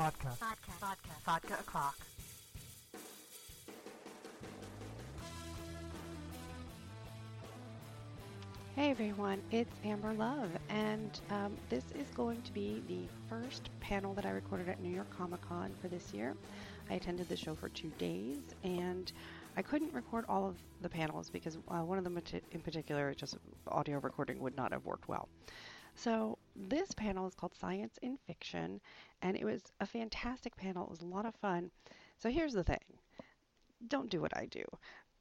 Vodka. Vodka. Vodka. Vodka o'clock. Hey everyone, it's Amber Love, and um, this is going to be the first panel that I recorded at New York Comic Con for this year. I attended the show for two days, and I couldn't record all of the panels because uh, one of them in particular, just audio recording, would not have worked well. So this panel is called Science in Fiction, and it was a fantastic panel. It was a lot of fun. So here's the thing don't do what I do.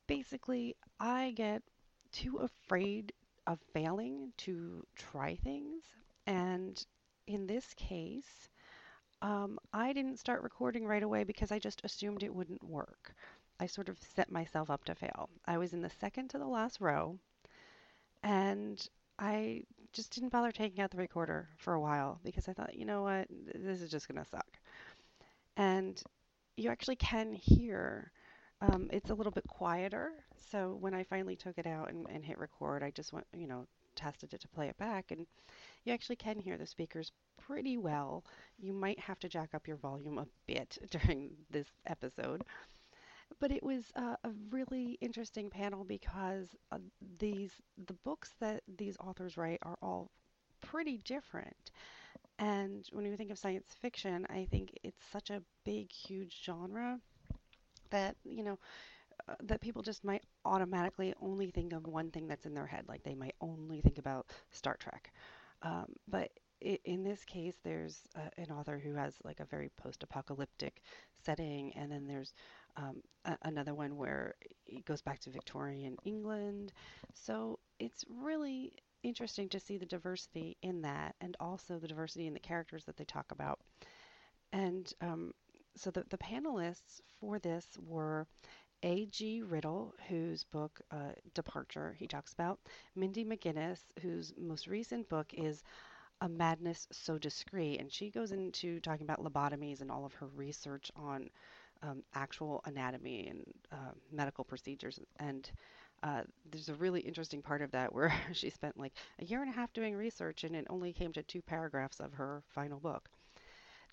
Basically, I get too afraid of failing to try things. And in this case, um, I didn't start recording right away because I just assumed it wouldn't work. I sort of set myself up to fail. I was in the second to the last row, and I just didn't bother taking out the recorder for a while because I thought, you know what, this is just going to suck. And you actually can hear um, it's a little bit quieter. So when I finally took it out and, and hit record, I just went, you know, tested it to play it back, and you actually can hear the speakers pretty well. You might have to jack up your volume a bit during this episode. But it was uh, a really interesting panel because uh, these the books that these authors write are all pretty different. And when you think of science fiction, I think it's such a big, huge genre that you know uh, that people just might automatically only think of one thing that's in their head like they might only think about star trek um, but in this case there's uh, an author who has like a very post-apocalyptic setting and then there's um, a- another one where it goes back to victorian england so it's really interesting to see the diversity in that and also the diversity in the characters that they talk about and um, so the, the panelists for this were A.G. Riddle, whose book uh, Departure he talks about, Mindy McGinnis, whose most recent book is A Madness So Discreet, and she goes into talking about lobotomies and all of her research on um, actual anatomy and uh, medical procedures. And uh, there's a really interesting part of that where she spent like a year and a half doing research, and it only came to two paragraphs of her final book.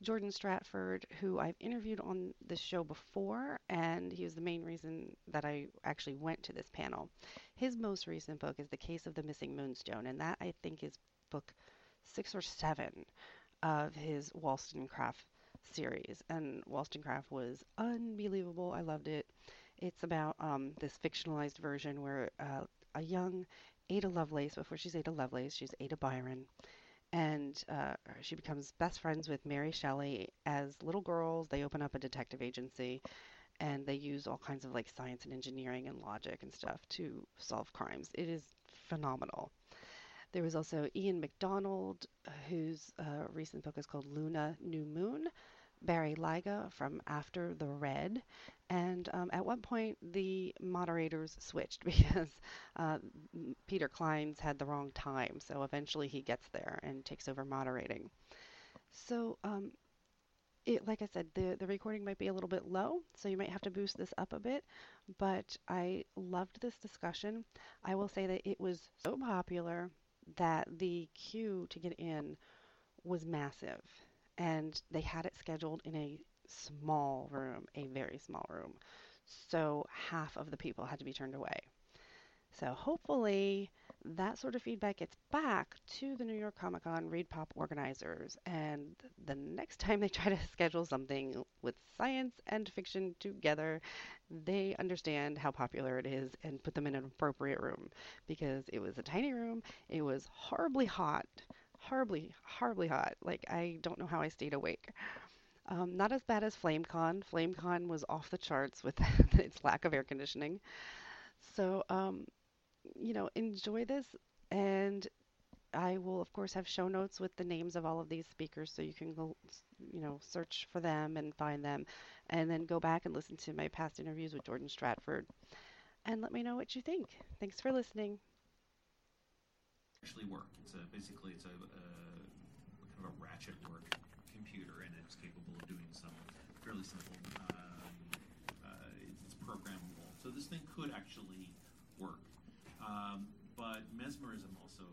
Jordan Stratford, who I've interviewed on this show before, and he was the main reason that I actually went to this panel. His most recent book is The Case of the Missing Moonstone, and that I think is book six or seven of his Wollstonecraft series. And Wollstonecraft was unbelievable. I loved it. It's about um, this fictionalized version where uh, a young Ada Lovelace, before she's Ada Lovelace, she's Ada Byron and uh, she becomes best friends with Mary Shelley. As little girls, they open up a detective agency, and they use all kinds of like science and engineering and logic and stuff to solve crimes. It is phenomenal. There was also Ian McDonald, whose uh, recent book is called Luna New Moon. Barry Lyga from After the Red. And um, at one point, the moderators switched because uh, Peter Clines had the wrong time. So eventually he gets there and takes over moderating. So, um, it, like I said, the, the recording might be a little bit low, so you might have to boost this up a bit. But I loved this discussion. I will say that it was so popular that the queue to get in was massive and they had it scheduled in a small room, a very small room. So half of the people had to be turned away. So hopefully that sort of feedback gets back to the New York Comic Con ReedPop organizers. And the next time they try to schedule something with science and fiction together, they understand how popular it is and put them in an appropriate room because it was a tiny room, it was horribly hot horribly, horribly hot. Like I don't know how I stayed awake. Um, not as bad as FlameCon. FlameCon was off the charts with its lack of air conditioning. So, um, you know, enjoy this, and I will of course have show notes with the names of all of these speakers, so you can go, you know, search for them and find them, and then go back and listen to my past interviews with Jordan Stratford, and let me know what you think. Thanks for listening actually work. It's a, basically it's a, a kind of a ratchet work computer, and it's capable of doing some fairly simple. Um, uh, it's programmable, so this thing could actually work. Um, but mesmerism also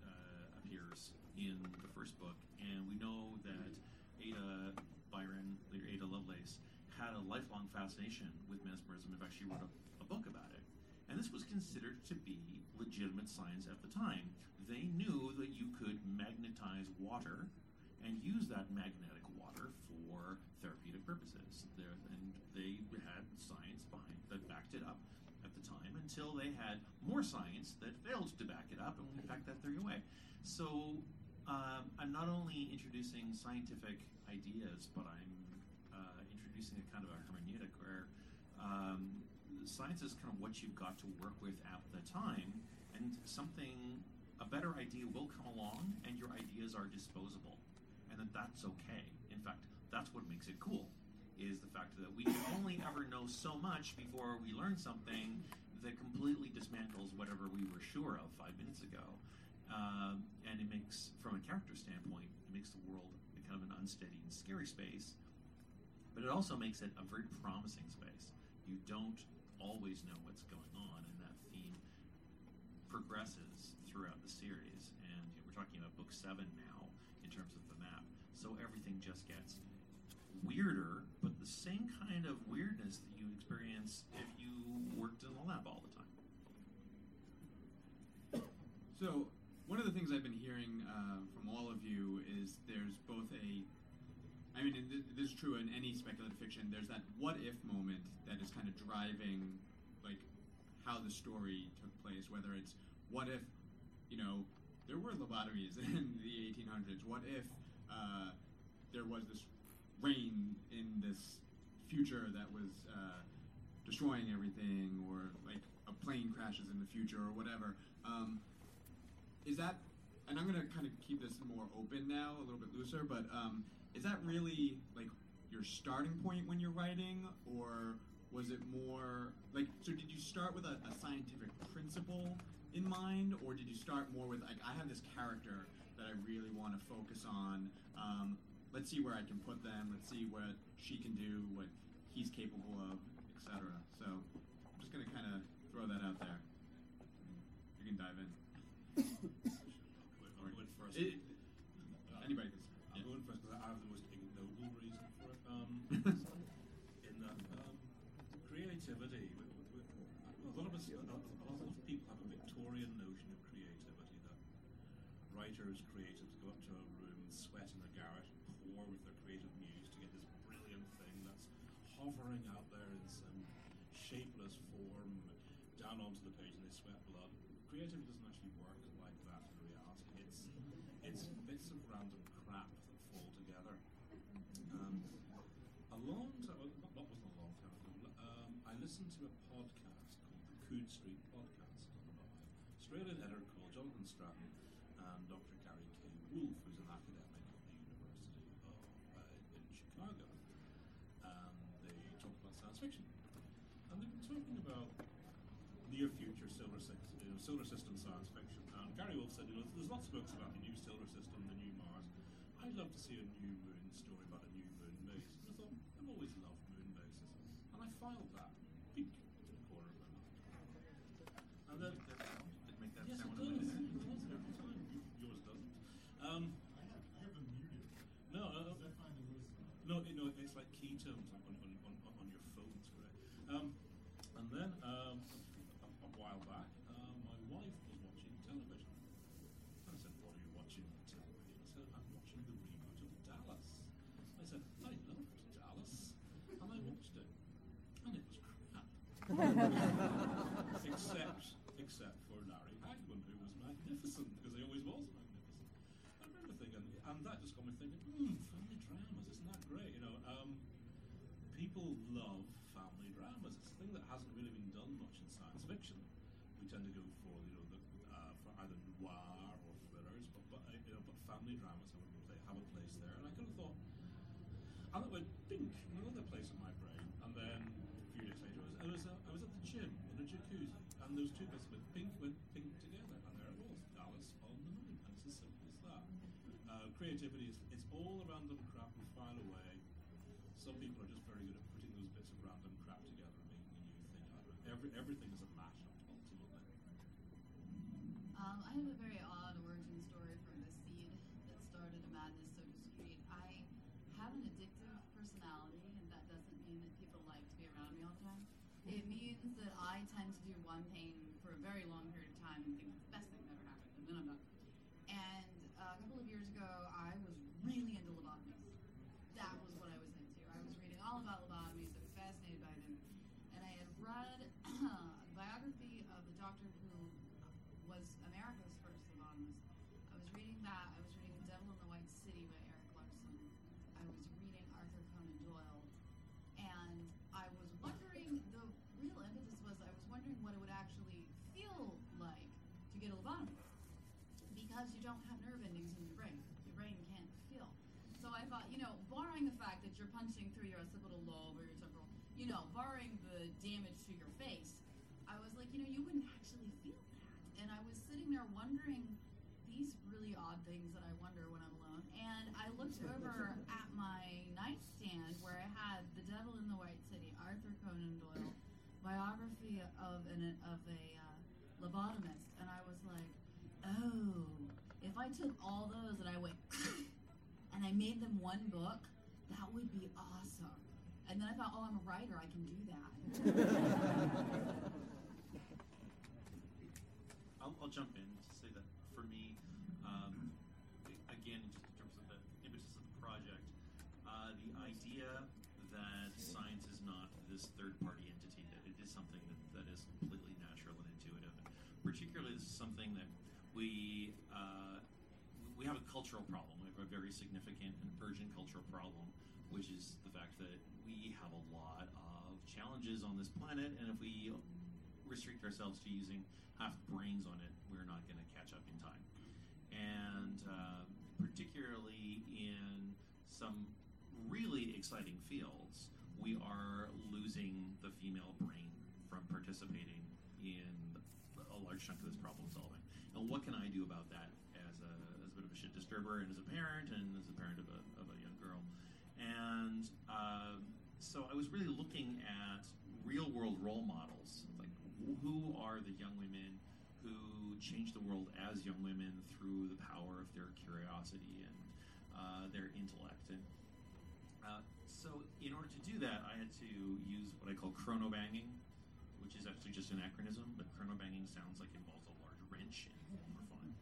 uh, appears in the first book, and we know that Ada Byron, later Ada Lovelace, had a lifelong fascination with mesmerism. In fact, she wrote a, a book about it. And this was considered to be legitimate science at the time. They knew that you could magnetize water and use that magnetic water for therapeutic purposes. There, and they had science behind that backed it up at the time until they had more science that failed to back it up, and in fact that it away. So um, I'm not only introducing scientific ideas, but I'm uh, introducing a kind of a hermeneutic where um, science is kind of what you've got to work with at the time, and something, a better idea will come along, and your ideas are disposable, and that that's okay. In fact, that's what makes it cool, is the fact that we can only ever know so much before we learn something that completely dismantles whatever we were sure of five minutes ago. Um, and it makes, from a character standpoint, it makes the world kind of an unsteady and scary space. But it also makes it a very promising space. You don't always know what's going on, and that theme progresses throughout the series. And you know, we're talking about book seven now in terms of the map. So everything just gets weirder, but the same kind of weirdness that you experience if you worked in the lab all the time. So, one of the things I've been hearing uh, from all of you is there's both a, I mean, this is true in any speculative fiction. There's that what if moment that is driving, like, how the story took place. Whether it's what if, you know, there were lobotomies in the 1800s. What if uh, there was this rain in this future that was uh, destroying everything, or like a plane crashes in the future, or whatever. Um, is that and i'm to kind of keep this more open now a little bit looser but um, is that really like your starting point when you're writing or was it more like so did you start with a, a scientific principle in mind or did you start more with like i have this character that i really want to focus on um, let's see where i can put them let's see what she can do what he's capable of etc so i'm just going to kind of throw that out there. You can dive in I'll go in first. It- Uh, anybody can I'll yeah. go in first because I have the most ignoble reason for it. Um, in that um, creativity, w- w- w- a lot of us, a lot of people have a Victorian notion of creativity that writers, creatives go up to a room, sweat in a garret, pour with their creative muse to get this brilliant thing that's hovering out there in some shapeless form down onto the page and they sweat blood. Creativity doesn't actually work like that in reality. It's it's bits of random crap that fall together. Um, a long time, well, not, not wasn't a long time ago. Um, I listened to a podcast called the Coode Street Podcast by Australian editor called Jonathan Strahan and Dr. Gary K. Wolfe, who's an academic at the University of uh, in Chicago. And they fiction, and they've been talking about near future solar system, you uh, know, solar system science fiction. And Gary Wolfe said, you know, there's lots of books about the new solar system, the new Mars. I'd love to see a new moon story about a new moon base. And I thought, I've always loved moon bases. And I filed that big to the corner of my mouth. And then, Did that make that yes, it sound does. when It I did it? does every time. Y- Yours doesn't. Um, I have, I have them muted. no, no, Because I find the voice. no, you know, it's like keytones on, on, on, on, on your phones, correct? Um, and then um, a, a while back, um, my wife was watching television. And I said, What are you watching on television? I said, I'm watching the reboot of Dallas. I said, I loved Dallas. And I watched it. And it was crap. except, except for Larry Hagman, who was magnificent, because he always was magnificent. I remember thinking, and that just got me thinking, hmm, family dramas, isn't that great? You know, um, people love family dramas. It's a thing that hasn't really been done much in science fiction. We tend to go for, you know, the, uh, for either noir or thrillers, but, but uh, you know, but family dramas have a, they have a place there. And I kind of thought, and it went dink in another place in my brain. And then a few days later, I was, I was, uh, I was at the gym in a jacuzzi, and those two bits went pink went pink together, and there it was, Dallas on the moon. And it's as simple as that. Uh, creativity is it's all random crap we file away. Some people are just very good at putting those bits of random crap together and making a new thing out of it. Every everything is a mashup ultimately. Um, I have a very odd origin story for the seed that started a madness, so speak. I have an addictive personality, and that doesn't mean that people like to be around me all the time. it means that I tend to do one thing for a very long period of time and think it's the best thing that ever happened, and then I'm done. And uh, a couple of years ago, I was really into lobotomies. That was what I was into. I was reading all about lobotomies. I was fascinated by them, and I had read a biography of the doctor who was America's first lobotomist. I was reading that. I was reading *The Devil in the White City* by Erik Larson. I was reading Arthur Conan Doyle, and I was wondering. The real impetus was I was wondering what it would actually feel like to get a lobotomy because you don't have nerve endings in your brain. Your brain can't feel. So I thought, you know, barring the fact that you're punching through your occipital lobe or your temporal, you know, barring the damage to your face, I was like, you know, you wouldn't actually feel that. And I was sitting there wondering these really odd things that I wonder when I'm alone. And I looked over at my nightstand where I had The Devil in the White City, Arthur Conan Doyle, biography of an of a uh, lobotomist, and I was like, oh, if I took all those and I went and I made them one book, that would be awesome. And then I thought, oh, I'm a writer, I can do that. this third-party entity, that it is something that, that is completely natural and intuitive. And particularly, this is something that we uh, we have a cultural problem. We have a very significant and urgent cultural problem, which is the fact that we have a lot of challenges on this planet, and if we restrict ourselves to using half brains on it, we're not going to catch up in time. And uh, particularly in some really exciting fields, we are losing the female brain from participating in a large chunk of this problem solving. And what can I do about that as a, as a bit of a shit disturber and as a parent and as a parent of a, of a young girl? And um, so I was really looking at real world role models. Like, who are the young women who changed the world as young women through the power of their curiosity and uh, their intellect? And uh, so, in order to do that, I had to use what I call chrono banging, which is actually just an acronym, but chrono banging sounds like it involves a large wrench and more fun.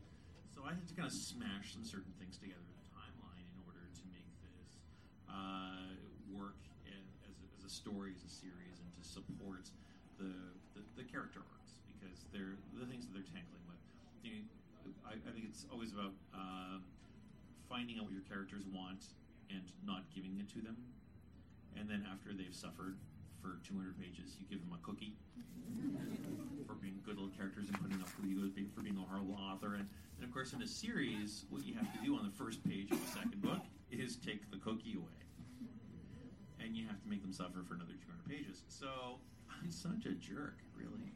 So I had to kind of smash some certain things together in a timeline in order to make this uh, work as, a, as a story, as a series, and to support the, the, the character arcs because they're the things that they're tangling with. I, I think it's always about um finding out what your characters want and not giving it to them. And then after they've suffered for 200 pages, you give them a cookie for being good little characters and putting up with you for being a horrible author. And, and of course, in a series, what you have to do on the first page of the second book is take the cookie away. And you have to make them suffer for another 200 pages. So I'm such a jerk, really.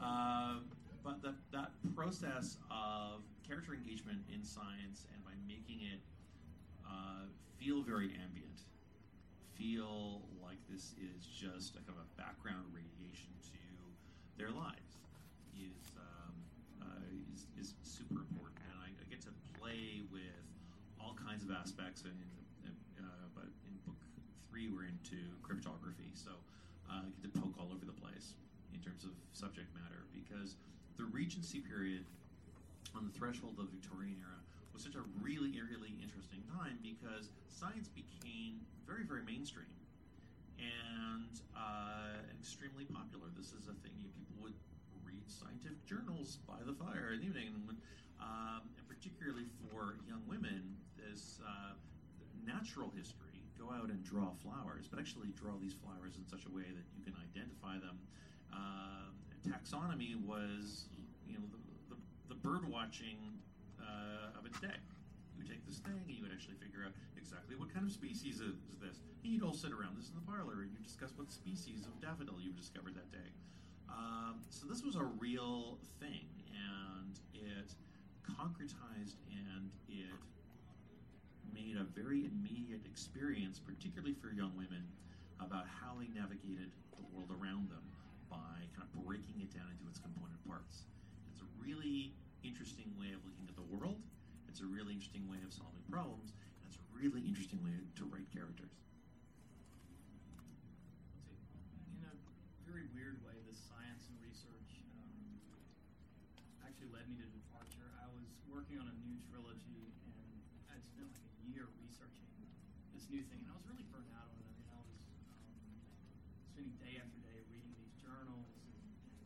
Um, but that, that process of character engagement in science and by making it uh, feel very ambient, feel like this is just a kind of a background radiation to their lives is um, uh, is, is super important, and I, I get to play with all kinds of aspects. And uh, but in book three, we're into cryptography, so uh, I get to poke all over the place in terms of subject matter because the Regency period on the threshold of the Victorian era was such a really, really interesting time because science became very, very mainstream and uh, extremely popular. This is a thing you people would read scientific journals by the fire in the evening, um, and particularly for young women, this uh, natural history. Go out and draw flowers, but actually draw these flowers in such a way that you can identify them. Um, taxonomy was, you know, the, the, the bird watching uh, of its day. You take this thing and you would actually figure out exactly what kind of species is this. And you'd all sit around this in the parlor and you discuss what species of daffodil you've discovered that day. Um, so this was a real thing, and it concretized and it made a very immediate experience, particularly for young women, about how they navigated the world around them by kind of breaking it down into its component parts. It's a really interesting way of looking at the world. It's a really interesting way of solving problems. And it's a really interesting way to write characters. in a very weird way, this science and research um, actually led me to departure. I was working on a new trilogy, and I'd spent like a year researching this new thing, and I was really burnt out on it. I mean, I was um, spending day after day reading these journals and,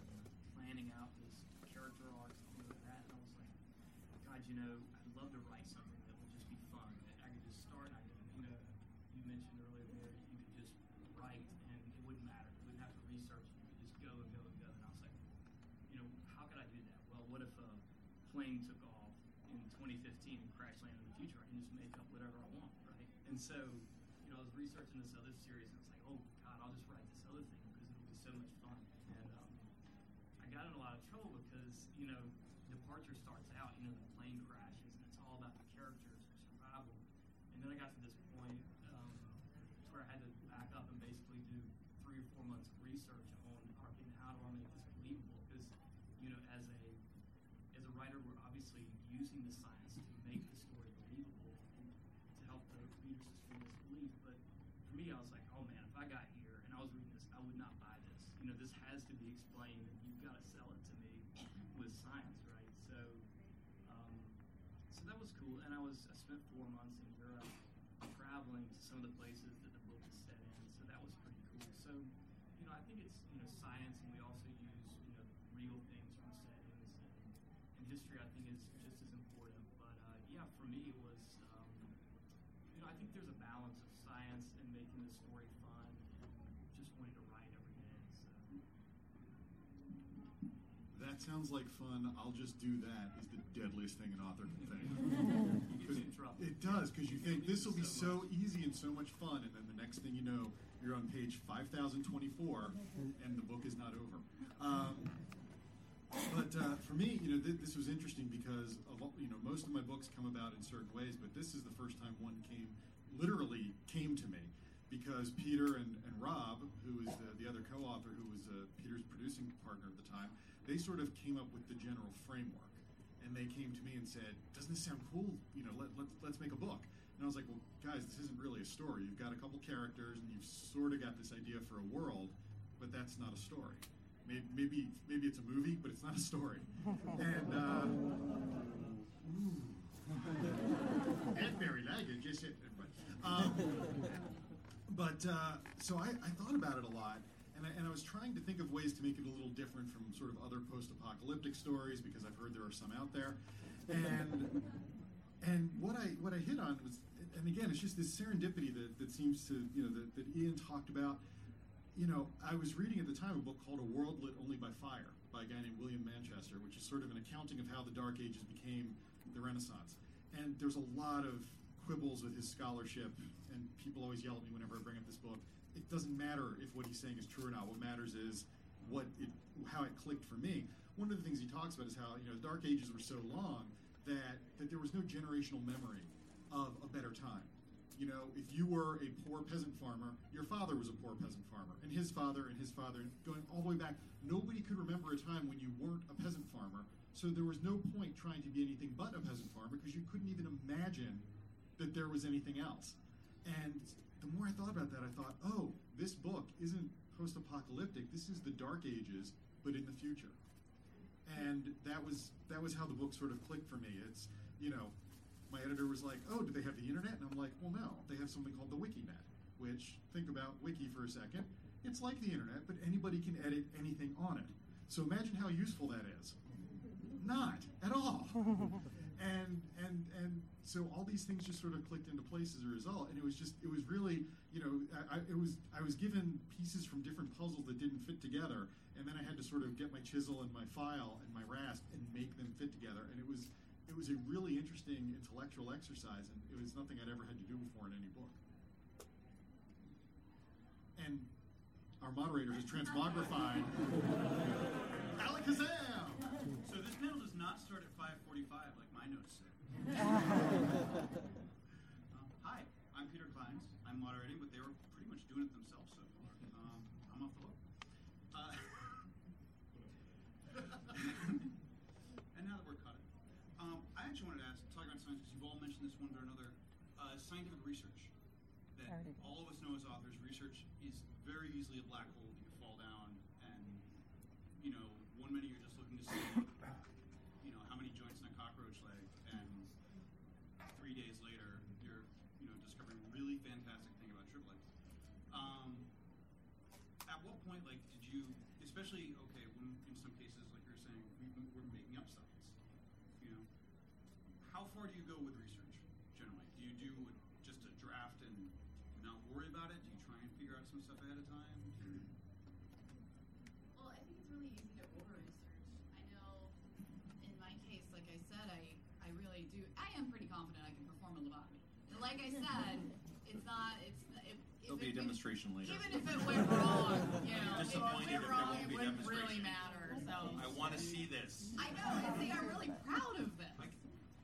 and planning out this character arcs and things like that. And I was like, God, you know, I'd love to write something that would just be fun. That I could just start. I could, you know, you mentioned earlier there, you could just write and it wouldn't matter. You wouldn't have to research. You could just go and go and go. And I was like, you know, how could I do that? Well, what if a plane took off in 2015 and crash landed in the future? I can just make up whatever I want, right? And so, you know, I was researching this other series, and I was like, oh God, I'll just write this other thing because it'll be so much fun. And um, I got in a lot of trouble because, you know, departure starts out, you know, the plane crashes, and it's all about the characters and survival. And then I got to this point um, where I had to back up and basically do three or four months of research on okay, how do I make this believable? Because, you know, as a as a writer, we're obviously using the science to make the story believable and to help the readers suspend disbelief. But for me, I was like, oh man, if I got here and I was reading this, I would not buy this. You know, this has to be explained, and you've got to sell it to me with science, right? So, um, so that was cool. And I was I spent four months in Europe traveling to some of the places that the book is set in. So that was pretty cool. So, you know, I think it's you know science, and we also use you know real things from settings and, and history. I think is just as important. But uh, yeah, for me it was um, you know I think there's a balance of science and making the story fun and just wanting to write every day. So. That sounds like fun. I'll just do that. Is the deadliest thing an author can think. You get you in trouble. It does because you think this will be so easy and so much fun, and then the next thing you know, you're on page 5024, and the book is not over. Um, but uh, for me, you know, th- this was interesting because of, all- you know most of my books come about in certain ways, but this is the first time one came, literally came to me, because Peter and, and Rob, who is the, the other co-author, who was uh, Peter's producing partner at the time, they sort of came up with the general framework, and they came to me and said, "Doesn't this sound cool? You know, let, let's let's make a book." And I was like, "Well, guys, this isn't really a story. You've got a couple characters, and you've sort of got this idea for a world, but that's not a story." Maybe, maybe maybe it's a movie, but it's not a story. And uh. Aunt Mary Laggett just hit. Um, but uh, so I, I thought about it a lot, and I, and I was trying to think of ways to make it a little different from sort of other post-apocalyptic stories because I've heard there are some out there, and and what I what I hit on was, and again, it's just this serendipity that, that seems to you know that, that Ian talked about you know, I was reading at the time a book called A World Lit Only by Fire by a guy named William Manchester, which is sort of an accounting of how the Dark Ages became the Renaissance. And there's a lot of quibbles with his scholarship, and people always yell at me whenever I bring up this book. It doesn't matter if what he's saying is true or not. What matters is what it, how it clicked for me. One of the things he talks about is how you know the Dark Ages were so long that that there was no generational memory of a better time you know, if you were a poor peasant farmer, your father was a poor peasant farmer, and his father and his father, and going all the way back. Nobody could remember a time when you weren't a peasant farmer, so there was no point trying to be anything but a peasant farmer because you couldn't even imagine that there was anything else. And the more I thought about that, I thought, oh, this book isn't post apocalyptic, this is the Dark Ages, but in the future. And that was that was how the book sort of clicked for me. It's you know, my editor was like, "Oh, do they have the internet?" And I'm like, "Well, no. They have something called the WikiNet, which think about wiki for a second. It's like the internet, but anybody can edit anything on it. So imagine how useful that is. Not at all. and and and so all these things just sort of clicked into place as a result. And it was just it was really you know I, I- it was I was given pieces from different puzzles that didn't fit together, and then I had to sort of get my chisel and my file and my rasp and make them fit together. And it was it was a really interesting intellectual exercise, and it was nothing I'd ever had to do before in any book. And our moderator has transmogrified Alakazam! So this panel does not start at 5:45 like my notes say. Um, hi, I'm Peter Clines. I'm moderating, but they were pretty much doing it themselves so far. Um, I'm off the hook. Uh, and now that we're cut it, um, I actually wanted to ask, talk about science because you've all mentioned this one or another. Uh, scientific research that all of us know as authors, research is very easily a black hole that you fall down and you know, one minute you're just looking to see, you know, how many joints in a cockroach leg, and three days later you're, you know, discovering a really fantastic thing about triplets. Um, at what point, like, did you, especially, okay, when in some cases, like you're saying, we, we're making up science, you know, how far do you go with research generally? Do you do just a draft and not worry about it? Do you try and figure out some stuff ahead of time? Well, I think it's really easy to over research. I know in my case, like I said, I, I really do. I am pretty confident I can perform a lobotomy. And like I said, it's not. It's if, if There'll be a it- demonstration later. Even if it went wrong, you know, if it Disappointed went there wrong, won't it be wouldn't really demonstration. matter. So I want to see this. I know. And see, I'm really proud of this.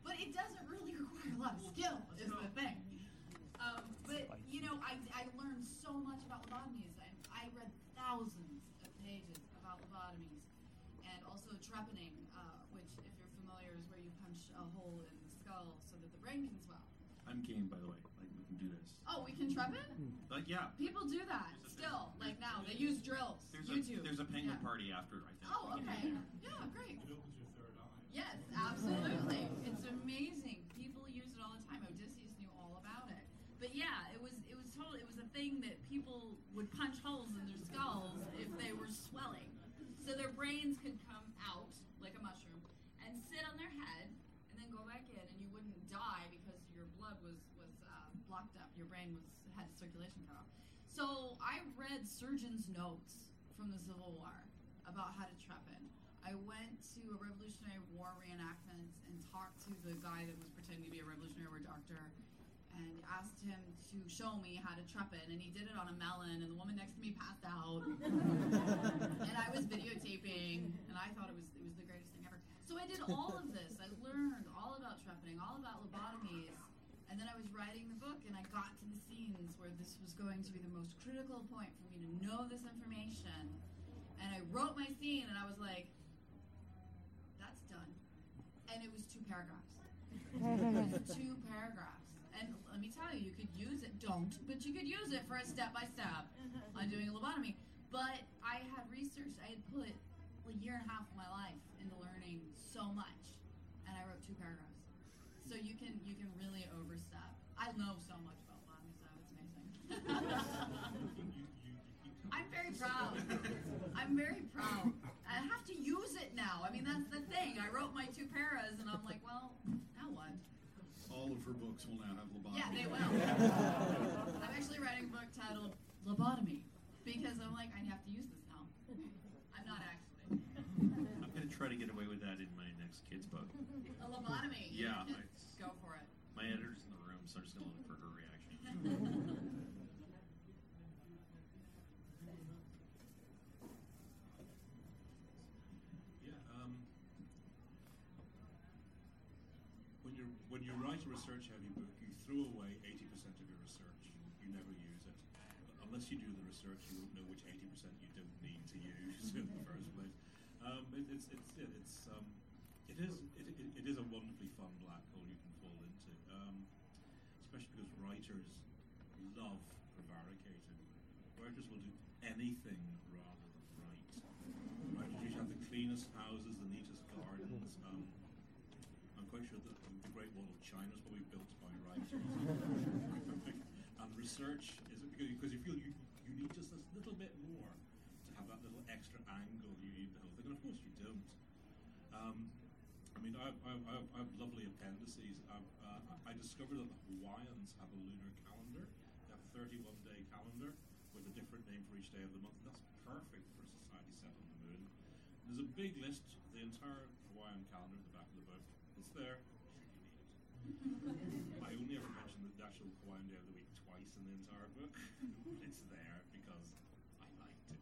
But it doesn't really require a lot of skill, is the thing. Um, but you know, I, I learned so much about lobotomies. I, I read thousands of pages about lobotomies, and also trepanning, uh, which, if you're familiar, is where you punch a hole in the skull so that the brain can swell. I'm game, by the way. Like we can do this. Oh, we can trepan? Like yeah. People do that There's a- still. Like now, they use drills. There's YouTube. a there's a penguin Yeah. party after. I think. Oh, okay great. It opens your third eye. Yes, absolutely. It's amazing. People use it all the time. Odysseus knew all about it. But yeah, it was it was totally it was a thing that people would punch holes in their skulls if they were swelling. So their brains could come out like a mushroom and sit on their head and then go back in and you wouldn't die because your blood was was uh, blocked Your was had circulation cut off. So I read surgeons' notes from the Civil War about how to trepan. I went to a Revolutionary War reenactment and talked to the guy that was pretending to be a Revolutionary War doctor and asked him to show me how to trepan. And he did it on a melon, and the woman next to me passed out. and I was videotaping, and I thought it was it was the greatest thing ever. So I did all of this. I learned all about trepanning, all about lobotomies, and then I was writing the book, and I got to the scenes where this was going to be the most critical point for me to know this information. And I wrote my scene, and I was like, "That's done," and it was two paragraphs. it was two paragraphs. And let me tell you, you could use it. Don't, but you could use it for a step by step on doing a lobotomy. But I had researched. I had put a year and a half of my life into learning so much, and I wrote two paragraphs. So you can you can really overstep. I know so much about lobotomy, so it's amazing. I'm very proud. I'm very proud. I have to use it now. I mean, that's the thing. I wrote my two paras, and I'm like, well, now what? All of her books will now have lobotomy. Yeah, they will. I'm actually writing a book titled Lobotomy because I'm like, I have to use this now. I'm not actually. I'm gonna try to get away with that in my next kids book. A lobotomy. you Yeah, can I- Go for it. My editor's in the room, so I'm just gonna look for her reaction. Yeah. Um, when you when you write a research-heavy throw away eighty percent of your research. You never use it unless you do the research. You won't know which eighty percent you don't need to use in the first place. Um, it, it's it's it, it's um, it is it, it, it is a wonderfully fun black hole you can fall into, um, especially because writers love prevaricating. Writers will do anything rather than write. Writers usually have the cleanest houses, the neatest gardens. Um, I'm quite sure that the Great Wall of China is probably built by writers. And research is because, because you feel you, you need just a little bit more to have that little extra angle. You need the whole thing, and of course you don't. Um, I mean, I, I, I, I have lovely appendices. I've, uh, I discovered that the Hawaiians have a lunar calendar. They have a 31 day calendar with a different name for each day of the month. That's perfect for a society set on the moon. There's a big list, the entire Hawaiian calendar at the back of the book. It's there. should you need it. I only ever mention the actual Hawaiian Day of the Week twice in the entire book. it's there because I liked it.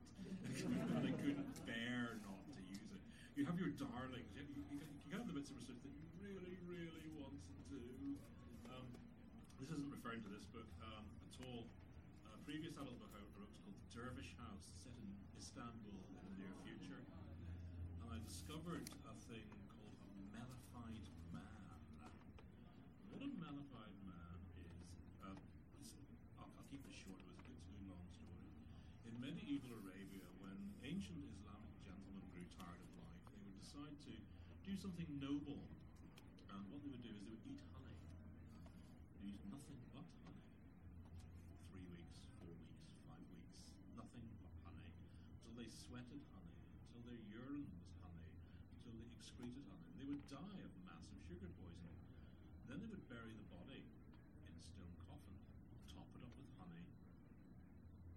and I couldn't bear not to use it. You have your darlings. You, you, you, you have the bits of research that you really, really want to do. Um, this isn't referring to this book um, at all. A previous adult book I wrote was called Dervish House, set in Istanbul in the near future. And I discovered a thing called a mellified man. What a mellified man is, um, I'll, I'll keep this short, it was a good, too long story. In medieval Arabia, when ancient Islamic gentlemen grew tired of life, they would decide to do something noble. And what they would do is they would eat honey. They use nothing but honey. Three weeks, four weeks, five weeks, nothing but honey. Until they sweated honey, until their urine was honey, until they excreted honey. They would die of massive sugar poisoning. Then they would bury the body in a stone coffin, top it up with honey.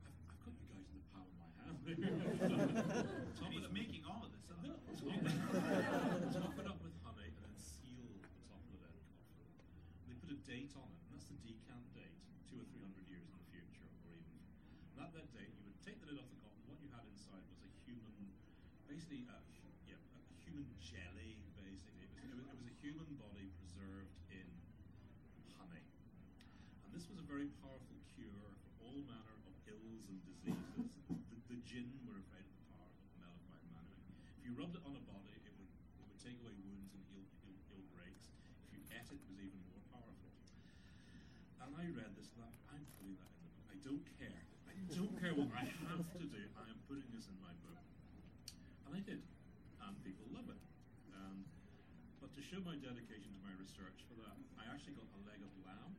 I've, I've got you guys in the palm of my hand. top And it up making all of this up. no, top it, top it up with honey and then seal the top of the dead coffin. They put a date on it, and that's the decant date, two or three hundred years in the future, or even. And at that date, you would take the lid off the coffin. What you had inside was a human, basically, a, hu- yeah, a human jelly. Basically, it was, it was, it was a human body preserved in honey. And this was a very powerful cure for all manner of ills and diseases. the, the jinn were afraid of the power of mellified manna. If you rubbed it on a body, it would, it would take away wounds and ill, ill, ill breaks. If you ate it, it was even more powerful. And I read this and I, I'm putting that in the book. I don't care. I don't care what I have to do. I am putting this in my book. And I did. And people love it. And, but to show my dedication to my research for that, I actually got a leg of lamb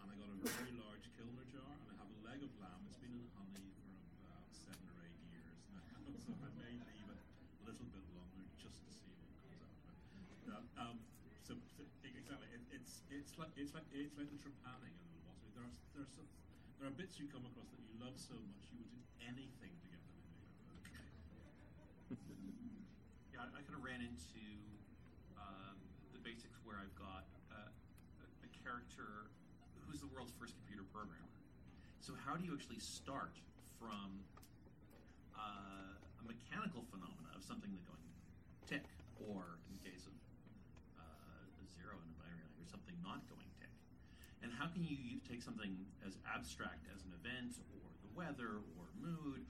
and I got a very large Kilner jar, and I have a leg of lamb. It's been in honey for about seven or eight years now, so I may leave it a little bit longer just to see what comes out of it. That, um, so, so exactly, it, it's it's like it's like it's like the trepanning in the water. There are there are some, there are bits you come across that you love so much you would do anything to get them in your book. Yeah, I, I kind of ran into um, the basics where I've got a, a character who's the world's first computer programmer. So how do you actually start from uh, a mechanical phenomena of something that going tick, or in case of uh, a zero in a binary language, something not going tick? And how can you take something as abstract as an event, or the weather, or mood,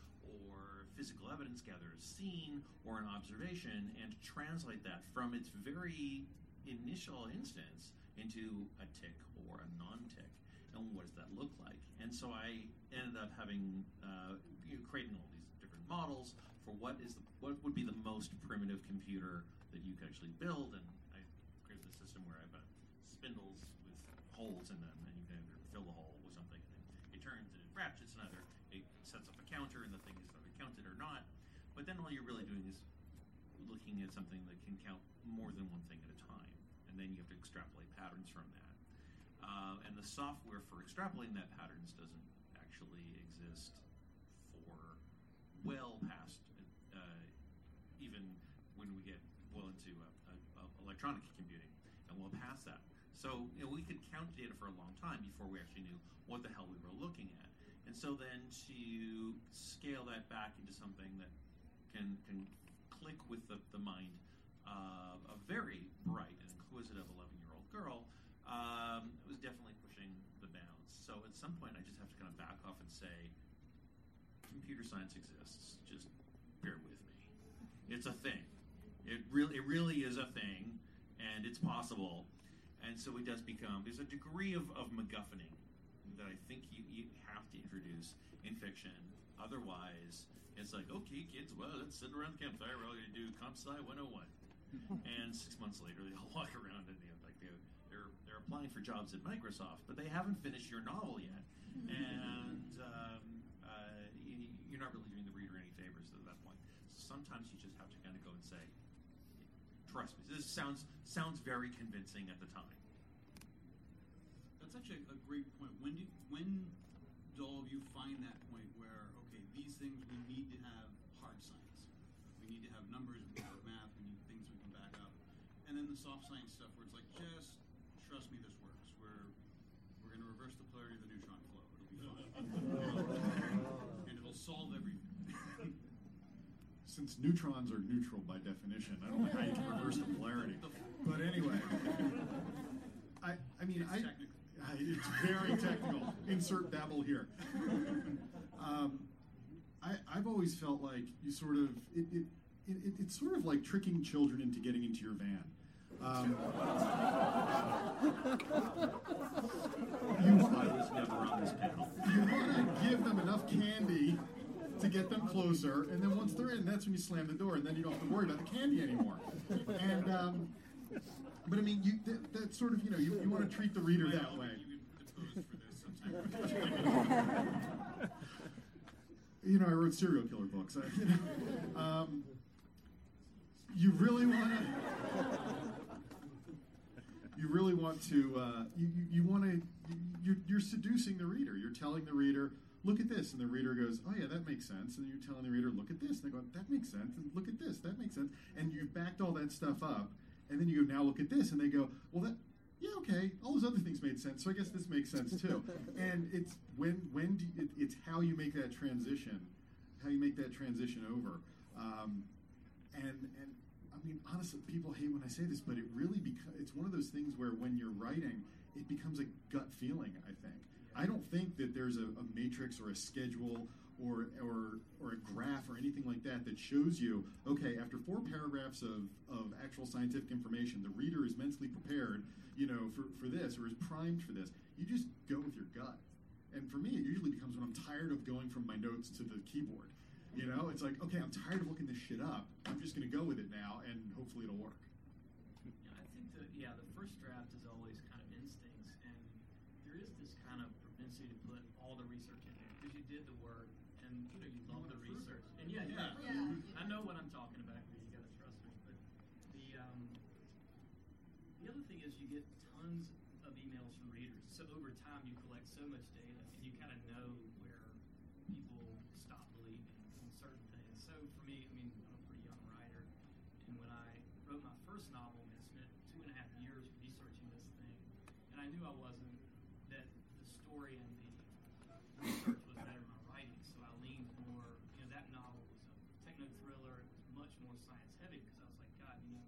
physical evidence gathered as scene, or an observation, and translate that from its very initial instance into a tick or a non-tick? And what does that look like? And so I ended up having uh, you know, creating all these different models for what is the, what would be the most primitive computer that you could actually build, and I created a system where I've got spindles with holes in them, and you can either fill the hole with something, and then it turns and it ratchets, another it sets up a counter, and the thing is counted or not. But then all you're really doing is looking at something that can count more than one thing at a time, and then you have to extrapolate patterns from that. Uh, and the software for extrapolating that patterns doesn't actually exist for well past uh, even when we get well into uh, uh, uh, electronic computing and well past that. So you know, we could count data for a long time before we actually knew what the hell we were looking at. And so then to scale that back into something that can can click with the, the mind of a very bright and inquisitive 11 year old girl um, it was definitely pushing the bounds. So at some point, I just have to kind of back off and say, computer science exists. Just bear with me. It's a thing. It really, it really is a thing, and it's possible. And so it does become there's a degree of, of MacGuffining that I think you, you have to introduce in fiction. Otherwise, it's like, okay, kids, well, let's sit around the campfire. We're all going to do Comp Sci 101. and six months later, they all walk around and you know, like they're, they're they're applying for jobs at Microsoft, but they haven't finished your novel yet, and um, uh, y- you're not really doing the reader any favors at that point. So sometimes you just have to kind of go and say, "Trust me, this sounds sounds very convincing at the time." That's actually a great point. When do when do all of you find that point where okay, these things we need to have hard science, we need to have numbers, we have math, we need things we can back up, and then the soft science stuff where it's like just trust me, this works. We're we're going to reverse the polarity of the neutron flow. It'll be fine, and it'll solve everything. Since neutrons are neutral by definition, I don't know how you can reverse the polarity. But anyway, I, I mean, It's I, technical. It's very technical. Insert babble here. um, I, I've always felt like you sort of it, it, it, it, it's sort of like tricking children into getting into your van. Um, you I was never on this panel. you want to give them enough candy to get them closer, and then once they're in, that's when you slam the door, and then you don't have to worry about the candy anymore. And um, but I mean, you that, that's sort of you know you, you want to treat the reader that way. You could depose for this sometime. you know, I wrote serial killer books. I, you, know, um, you really want to. You really want to. Uh, you you, you want to. You're, you're seducing the reader. You're telling the reader, "Look at this," and the reader goes, "Oh yeah, that makes sense." And you're telling the reader, "Look at this," and they go, "That makes sense." And look at this, that makes sense. And you've backed all that stuff up, and then you go, "Now look at this," and they go, "Well, that." Yeah, okay. All those other things made sense, so I guess this makes sense too. and it's when when do you, it, it's how you make that transition, how you make that transition over. Um, and and I mean, honestly, people hate when I say this, but it really becomes it's one of those things where when you're writing, it becomes a gut feeling. I think. I don't think that there's a, a matrix or a schedule or, or or a graph or anything like that that shows you okay after four paragraphs of, of actual scientific information the reader is mentally prepared you know for, for this or is primed for this. You just go with your gut. And for me it usually becomes when i'm tired of going from my notes to the keyboard. You know it's like okay i'm tired of looking this shit up. I'm just going to go with it now and hopefully it'll work. Yeah, I think that yeah, the first draft is always kind of instincts, and there is this kind of propensity to put all the research in there because you did the work, and you know you love the research, and yeah, yeah, Yeah. I know what I'm talking about here. You got to trust me. But the um, the other thing is you get tons of emails from readers. So over time you collect so much data, and you kind of know where people stop believing in certain things. So for me, I mean, I'm a pretty young writer, and when I wrote my first novel, I spent two and a half years researching this thing, and I knew I wasn't that the story and the research was better than my writing. So I leaned more. You know, that novel was a techno thriller. It was much more science heavy because I was like, God, you know,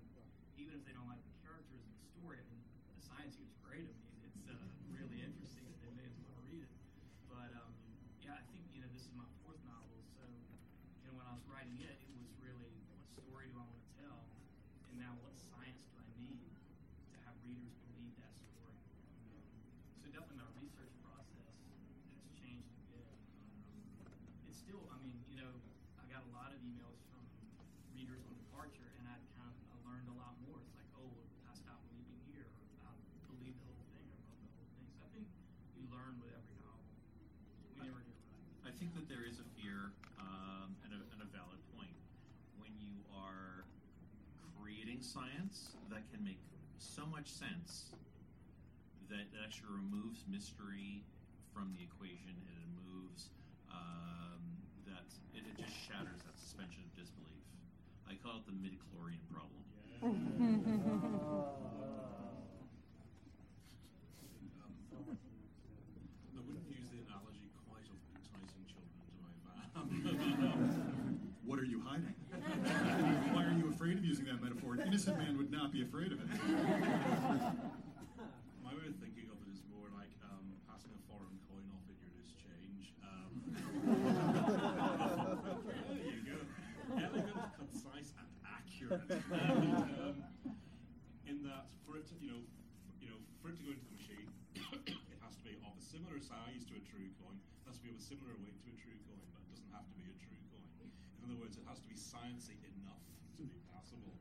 even if they don't like the characters and the story, I mean, the science here is great. I mean, it's uh, really interesting. They may as well read it. But um, yeah, I think you know this is my fourth novel, so you know when I was writing it, it was really what story do I want to tell, and now what science do I need to have readers believe that story. Um, so definitely my research process has changed a bit. Um, it's still, I mean, you know, I got a lot of emails from readers on departure, and I kind of I learned a lot more. It's like, oh, I stopped believing here, or I believed the whole thing, or wrote the whole thing. So I think you learn with every novel. We never get it right. I think that there is a fear um, and, a, and a valid point when you are creating science that can make so much sense that it actually removes mystery from the equation and it removes um, that it, it just shatters that suspension of disbelief. I call it the midichlorian problem. Um, I wouldn't use the analogy quite of enticing children to my farm. what are you hiding why are you afraid of using that metaphor an innocent man would not be afraid of it My way of thinking of it is more like um, passing a foreign coin off at your loose change. Um, there you go. Elegant, concise, and accurate. And, um, in that, for it to, you know, you know, for it to go into the machine, it has to be of a similar size to a true coin. It has to be of a similar weight to a true coin, but it doesn't have to be a true coin. In other words, it has to be sciencey enough to be passable.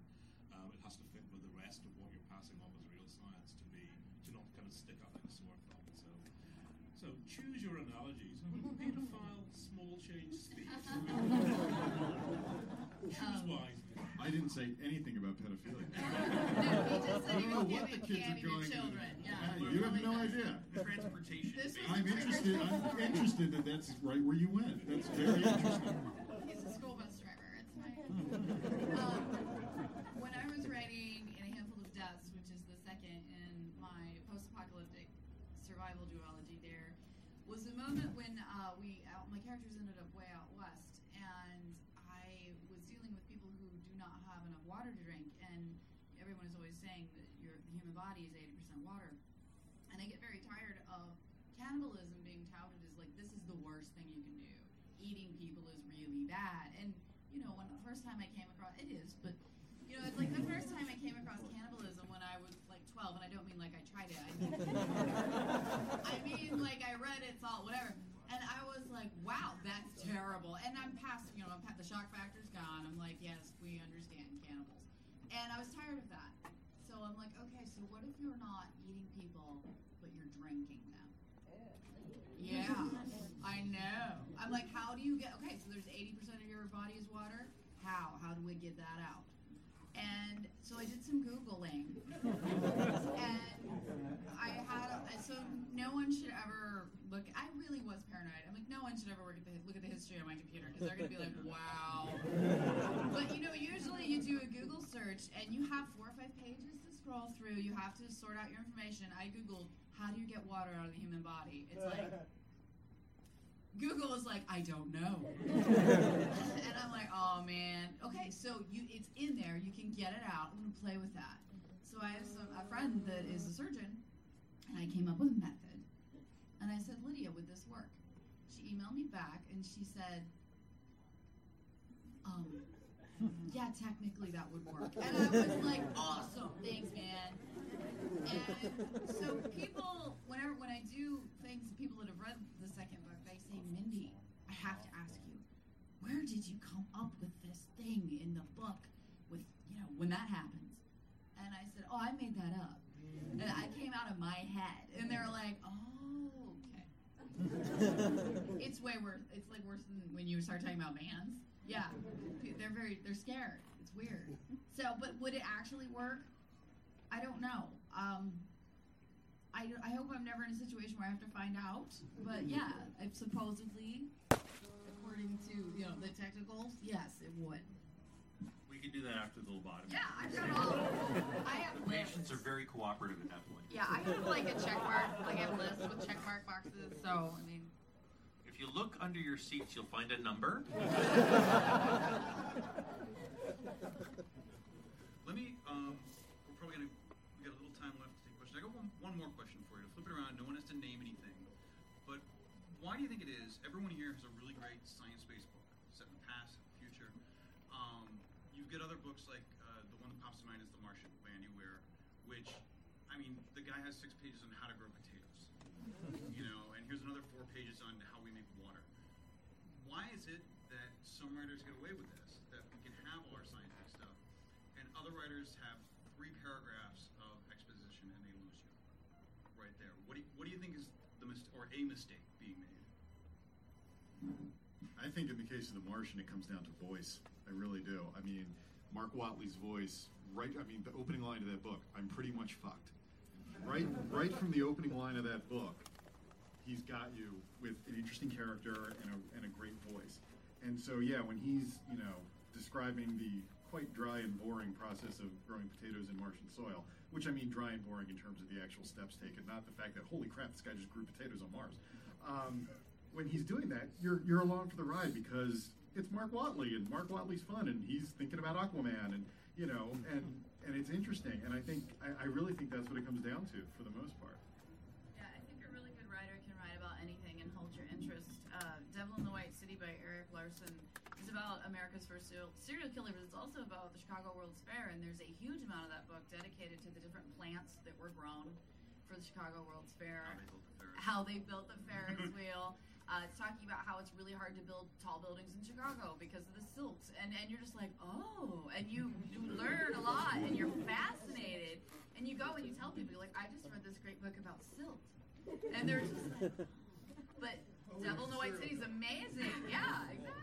Um, it has to fit with the rest of what you're passing off as real science to be to not kind of stick out like a sore thumb. So, so choose your analogies. Pedophile, small change thief. choose wisely. I didn't say anything about pedophilia. No, he just said I he don't know was what the giving kids are candy to going children. Yeah, you have no idea. Transportation. This was- I'm interested. I'm interested that that's right where you went. That's very interesting. He's a school bus driver. It's fine. um, when I was writing In a Handful of Dust, which is the second in my post-apocalyptic survival duology, there was a moment when uh, we characters ended up way out west, and I was dealing with people who do not have enough water to drink, and everyone is always saying that your the human body is 80% water, and I get very tired of cannibalism being touted as like this is the worst thing you can do. Eating people is really bad, and you know when the first time I came across it is, but you know it's like the first time I came across cannibalism when I was like 12, and I don't mean like I tried it. I mean, I mean like I read it, saw it, whatever, and I was like, wow, that's terrible. And I'm past, you know, I'm pa- the shock factor's gone. I'm like, yes, we understand cannibals. And I was tired of that. So I'm like, okay, so what if you're not eating people, but you're drinking them? Yeah, I know. I'm like, how do you get? Okay, so there's 80% of your body is water. How? How do we get that out? And so I did some googling, and I had a, so no one should ever look. I really was paranoid. I'm like, no one should ever look at the look at the history on my computer because they're gonna be like, wow. But you know, usually you do a Google search and you have four or five pages to scroll through. You have to sort out your information. I googled how do you get water out of the human body. It's like Google is like, I don't know. and I'm like, oh man. Okay, so you it's in there. You can get it out. I'm gonna play with that. So I have some a friend that is a surgeon, and I came up with a method. And I said, Lydia, would this work? She emailed me back and she said, um, yeah, technically that would work. And I was like, awesome, thanks, man. And so people, whenever when I do things, people that have read the second book, they say, Mindy, I have to ask you, where did you come up with this thing in the book with, you know, when that happens? And I said, oh, I made that up. And I came out of my head. And they were like, oh. it's way worse. It's like worse than when you start talking about vans. Yeah, they're very they're scared. It's weird. So, but would it actually work? I don't know. Um, I, I hope I'm never in a situation where I have to find out. But yeah, if supposedly, according to you know the technicals, yes, it would. We can do that after the lobotomy. Yeah, I've got all. I have lists. Patients are very cooperative at that point. Yeah, I have like a check mark, like I have lists with check mark boxes. So I mean, If you look under your seats, you'll find a number. Let me. Um, we're probably gonna. We got a little time left to take questions. I got one, one more question for you. To flip it around, no one has to name anything. But why do you think it is? Everyone here has a really great science-based book set in the past, and the future. Um, you get other books like uh, the one that pops to mind is The Martian by Andy Weir, which, I mean, the guy has six pages on how to grow potatoes. You know, and here's another four pages on how we make water. Why is it that some writers get away with this? That we can have all our scientific stuff, and other writers have three paragraphs of exposition and they lose you right there. What do you, what do you think is the mis- or a mistake being made? I think in the case of The Martian, it comes down to voice. I really do. I mean, Mark Watney's voice, right? I mean, the opening line of that book, I'm pretty much fucked. Right, right from the opening line of that book, he's got you with an interesting character and a, and a great voice. And so, yeah, when he's, you know, describing the quite dry and boring process of growing potatoes in Martian soil, which I mean dry and boring in terms of the actual steps taken, not the fact that, holy crap, this guy just grew potatoes on Mars. Um, when he's doing that, you're, you're along for the ride because it's Mark Watney, and Mark Watney's fun, and he's thinking about Aquaman, and, you know, and, and it's interesting. And I think, I, I really think that's what it comes down to for the most part. Larson is about America's first serial, serial killer, but it's also about the Chicago World's Fair, and there's a huge amount of that book dedicated to the different plants that were grown for the Chicago World's Fair. How they built the Ferris. How they built the Ferris wheel. Uh, it's talking about how it's really hard to build tall buildings in Chicago because of the silt, and and you're just like, oh, and you you learn a lot, and you're fascinated, and you go and you tell people, you're like, I just read this great book about silt, and they're just like, Devil in the White City is amazing. Yeah, exactly.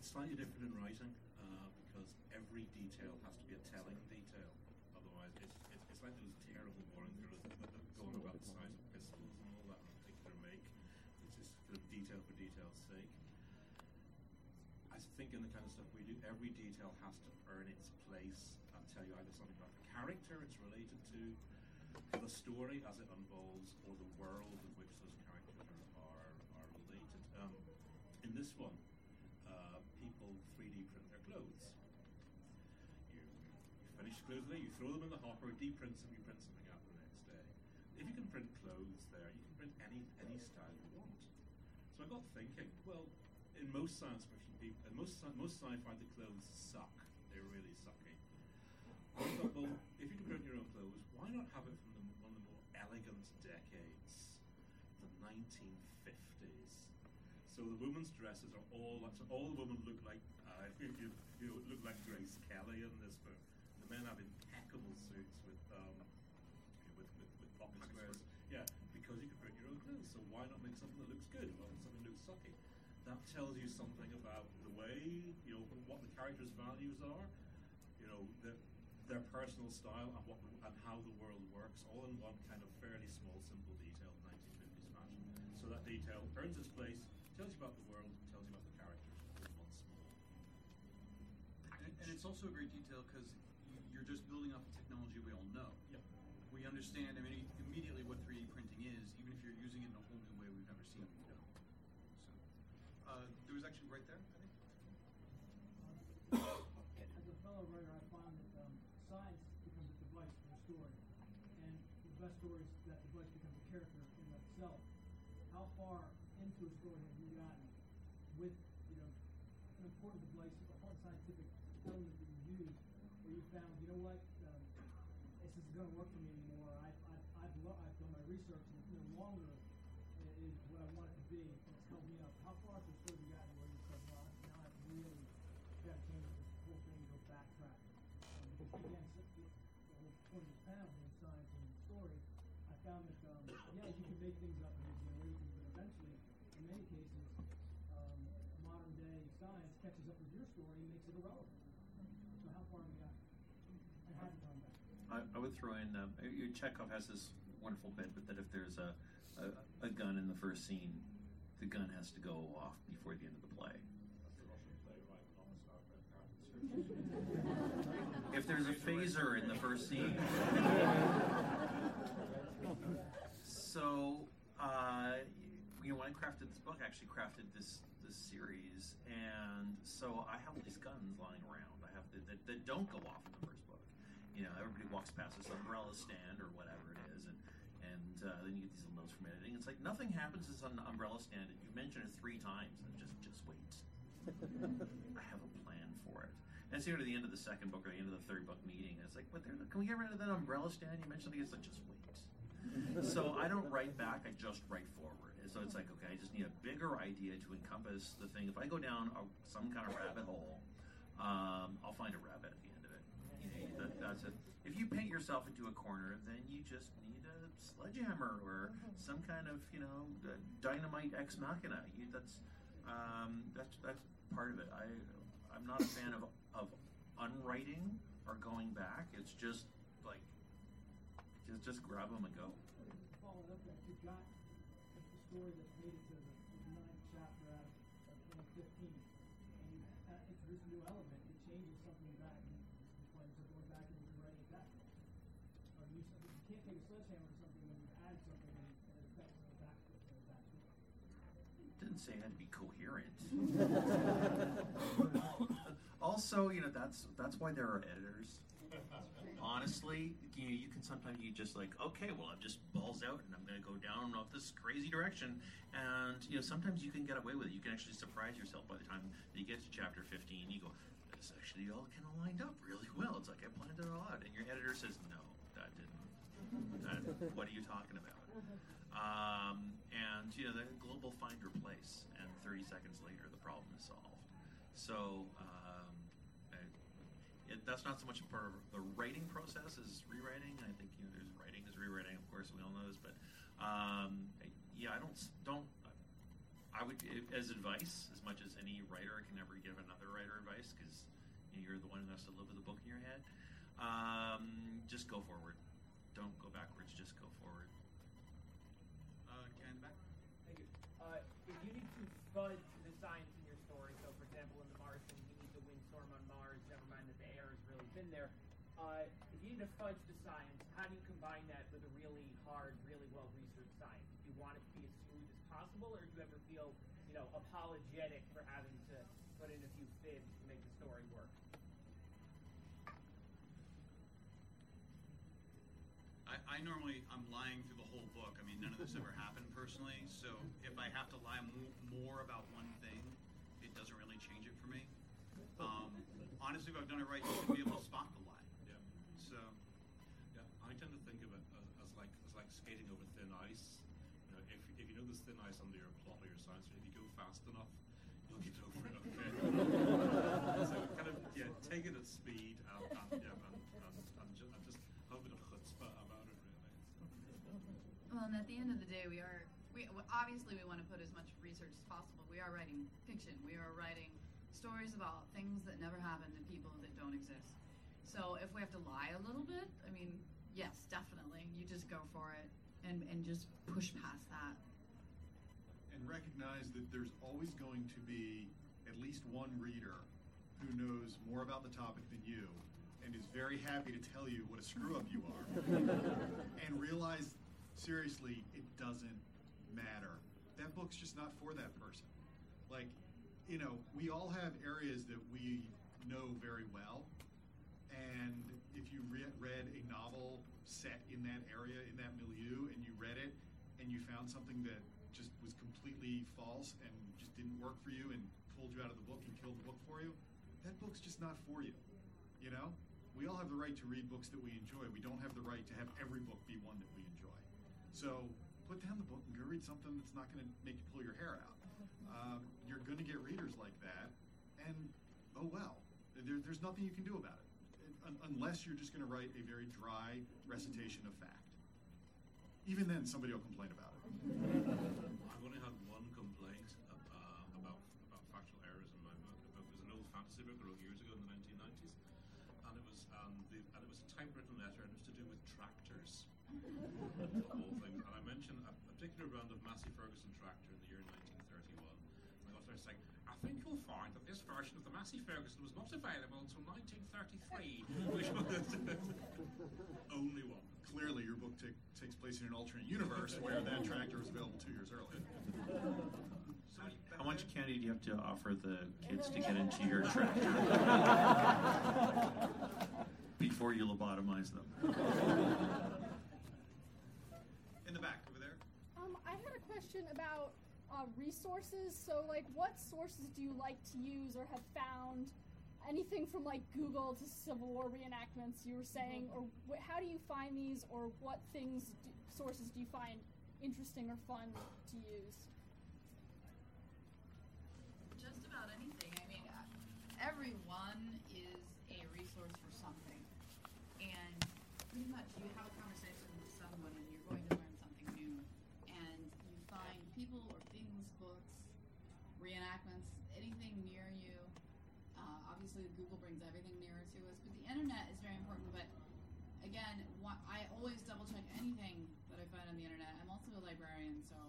It's slightly different in writing uh, because every detail has to be a telling detail. Otherwise, it's, it's, it's like those terrible boring thrillers that, that go on about the size of pistols and all that particular make. It's just of detail for detail's sake. I think in the kind of stuff we do, every detail has to earn its place and tell you either something about the character it's related to, the story as it unfolds, or the world in which those characters are, are, related. Um, in this one, uh, people 3D print their clothes. You, you finish clothes you throw them in the hopper, deprint them, you print something out day. If you can print clothes there, you can print any any style you want. So I got thinking, well, in most science fiction people, in most most sci-fi, the clothes suck. They're really sucky. I thought, well, if you can print your own clothes, why not have it from the, one of the more elegant decades, the 1950s? So the women's dresses are all so all the women look like uh, you, you, look like Grace Kelly in this book. The men have impeccable tells you something about the way you know what the characters' values are. You know their their personal style and what and how the world works, all in one kind of fairly small, simple, detailed 1950s fashion. So that detail earns its place, tells you about the world, tells you about the characters, all in one small And, and it's also a great detail because you, you're just building off a technology we all know. Yep. We understand, I mean, immediately what 3D printing is, even if you're using it in a whole new way we've never seen before. So, uh, there was actually right there, I think. As a fellow writer, I find that um, science becomes a device for a story, and the best stories that device becomes a character in itself. How far into a story have you gotten with, you know, an important device, an important scientific element that you use, where you found, you know what, um, this isn't going to work for me anymore. I've, I've, I've, lo- I've done my research, and it no longer i- is what I want it to be. and It's held me up. How far into a story have you gotten where you said, well, now I've really got to change this whole thing and go backtrack? Um, because again, so the, the whole point of this panel being science and story, I found that um, yeah, you can make things up in these generations, but eventually, in many cases, um, modern day science catches up with your story and makes it irrelevant. So how far have you got? And have you gone back? I, I would throw in um, your Chekhov has this wonderful bit, but that if there's a, a a gun in the first scene, the gun has to go off before the end of the play. That's the Russian playwright, not the Star Trek character. If there's a phaser in the first scene. so, uh, you know, when I crafted this book, I actually crafted this this series, and so I have all these guns lying around. I have that, that, that don't go off in the first book. You know, everybody walks past this umbrella stand or whatever it is, and and uh, then you get these little notes from editing. It's like nothing happens to un- umbrella stand, and you mention it three times, and just just wait. I have a plan for it. And it's near to the end of the second book or the end of the third book meeting. And it's like, but there, can we get rid of that umbrella stand you mentioned? It's like, just wait. So I don't write back, I just write forward. And so it's like, okay, I just need a bigger idea to encompass the thing. If I go down a, some kind of rabbit hole, um, I'll find a rabbit at the end of it. You know, that, that's it. If you paint yourself into a corner, then you just need a sledgehammer or some kind of, you know, dynamite ex machina. You, that's um, that's that's part of it. I I'm not a fan of of unwriting or going back. It's just just just grab them and go. Follow up that you've got a story that's made it to the ninth chapter out of, 2015, and you uh, introduce a new element, it changes something back, and you find yourself going back and rewriting. Or you, you can't take a sledgehammer to something when you've something and, and it affects the back, the back to it. Didn't say it had to be coherent. also, you know that's that's why there are editors. Honestly, you know, you can sometimes you just like, okay, well, I'm just balls out and I'm going to go down off this crazy direction, and you know, sometimes you can get away with it. You can actually surprise yourself by the time you get to chapter 15. You go, this actually all kind of lined up really well. It's like I planned it all out, and your editor says, "No, that didn't. That, what are you talking about?" Um, and you know, the global find replace, and 30 seconds later, the problem is solved. So. Um, it, that's not so much a part of the writing process as rewriting. I think you know, there's writing is rewriting, of course, we all know this. But um, yeah, I don't don't. I would, as advice, as much as any writer can ever give another writer advice, because you're the one who has to live with the book in your head. Um, just go forward. Don't go backwards. Just go forward. Uh, Ken, back. Thank you. Uh, if you need to fudge the science in your story, so for example, in the Martian, you need the windstorm on Mars, never mind that the air has really been there. Uh, if you need to fudge the science, how do you combine that with a really hard, really well researched science? Do you want it to be as smooth as possible, or do you ever feel, you know, apologetic for having to put in a few fibs to make the story work? I, I normally I'm lying through the whole book. I mean, none of this ever happened personally. So if I have to lie mo- more about one thing, it doesn't really change it for me. Um, honestly, if I've done it right, you should be able to spot the lie. Yeah. So Yeah, I tend to think of it as, as like as like skating over thin ice. You know, if, if you know there's thin ice under your plot or your science, if you go fast enough, you'll get over it. Okay. so kind of yeah, take it at speed and, and yeah, and, and, and, just, and just have a bit of chutzpah about it, really. Well, and at the end of the day, we are we obviously we want to put as much research as possible. We are writing fiction. We are writing stories about things that never happened to people that don't exist. So if we have to lie a little bit, I mean, yes, definitely. You just go for it and and just push past that. and recognize that there's always going to be at least one reader who knows more about the topic than you and is very happy to tell you what a screw up you are. and realize, seriously, it doesn't matter. That book's just not for that person. Like, you know, we all have areas that we know very well. And if you re- read a novel set in that area, in that milieu, and you read it and you found something that just was completely false and just didn't work for you and pulled you out of the book and killed the book for you, that book's just not for you. You know? We all have the right to read books that we enjoy. We don't have the right to have every book be one that we enjoy. So put down the book and go read something that's not going to make you pull your hair out. Um, you're going to get readers like that, and oh well. There, there's nothing you can do about it, un- unless you're just going to write a very dry recitation of fact. Even then, somebody will complain about it. I've only had one complaint uh, about about factual errors in my book. It was an old fantasy book I wrote years ago in the 1990s, and it was um, the, and it was a typewritten letter, and it was to do with tractors. the whole thing, and I mentioned a particular brand of Massey Ferguson tractor in the year 1931. And saying, think you'll find that this version of the Massey Ferguson was not available until 1933, which was only one. Clearly, your book ta- takes place in an alternate universe where that tractor was available two years earlier. How much candy do you have to offer the kids to get into your tractor before you lobotomize them? in the back over there. Um, I had a question about uh, resources. So, like, what sources do you like to use or have found? Anything from like Google to Civil War reenactments, you were saying, or wh- how do you find these, or what things, do, sources do you find interesting or fun to use? Just about anything. I mean, uh, everyone is a resource for something. And pretty much you have a conversation with someone and you're going to learn something new. And you find people or things, books, reenactments, anything near you. Uh, obviously, Google brings everything nearer to us, but the internet is very important. But again, wha- I always double check anything that I find on the internet. I'm also a librarian, so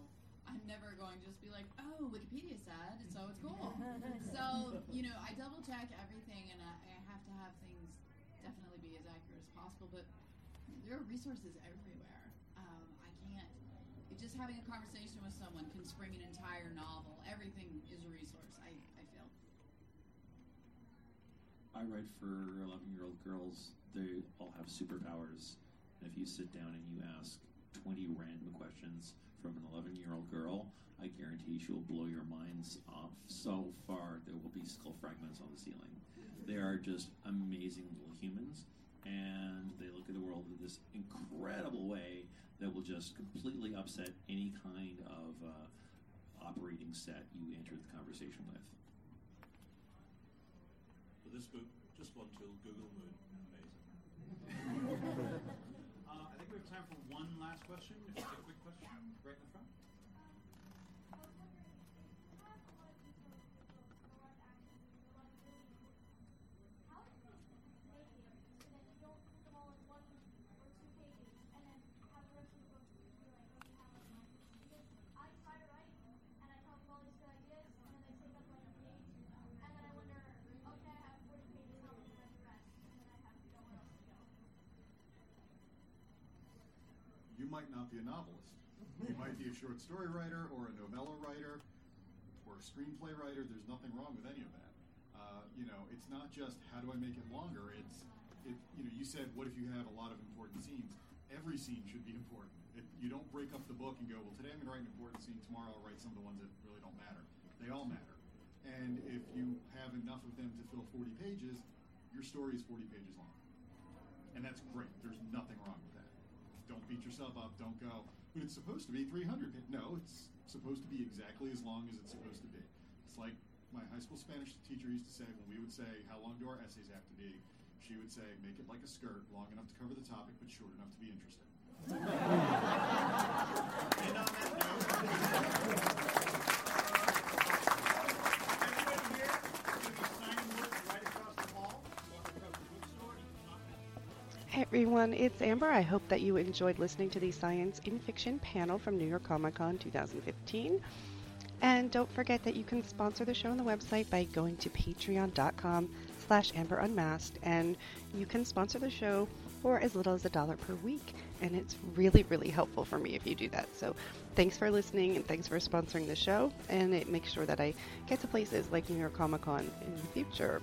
I'm never going to just be like, oh, Wikipedia said, so it's cool. so, you know, I double check everything and I, I have to have things definitely be as accurate as possible, but there are resources everywhere. Um, I can't, it, just having a conversation with someone can spring an entire novel. Everything is a resource, I, I feel. I write for 11 year old girls. They all have superpowers. And if you sit down and you ask 20 random questions from an 11 year old girl, I guarantee she will blow your minds off so far there will be skull fragments on the ceiling. They are just amazing little humans, and they look at the world in this incredible way that will just completely upset any kind of uh, operating set you enter the conversation with. But this book, just one tool, Google Moon. Amazing. Uh, I think we have time for one last question. If it's a quick question, right in the front. You might not be a novelist. You might be a short story writer or a novella writer or a screenplay writer. There's nothing wrong with any of that. Uh, you know, it's not just how do I make it longer. It's, it, you know, you said what if you have a lot of important scenes? Every scene should be important. You don't break up the book and go, well, today I'm going to write an important scene. Tomorrow I'll write some of the ones that really don't matter. They all matter. And if you have enough of them to fill 40 pages, your story is 40 pages long. And that's great. There's nothing wrong with. Don't beat yourself up. Don't go, but it's supposed to be 300. No, it's supposed to be exactly as long as it's supposed to be. It's like my high school Spanish teacher used to say when we would say, How long do our essays have to be? She would say, Make it like a skirt, long enough to cover the topic, but short enough to be interesting. everyone, it's Amber. I hope that you enjoyed listening to the Science in Fiction panel from New York Comic Con 2015. And don't forget that you can sponsor the show on the website by going to patreon.com slash Amber Unmasked and you can sponsor the show for as little as a dollar per week. And it's really, really helpful for me if you do that. So thanks for listening and thanks for sponsoring the show. And it makes sure that I get to places like New York Comic Con in the future.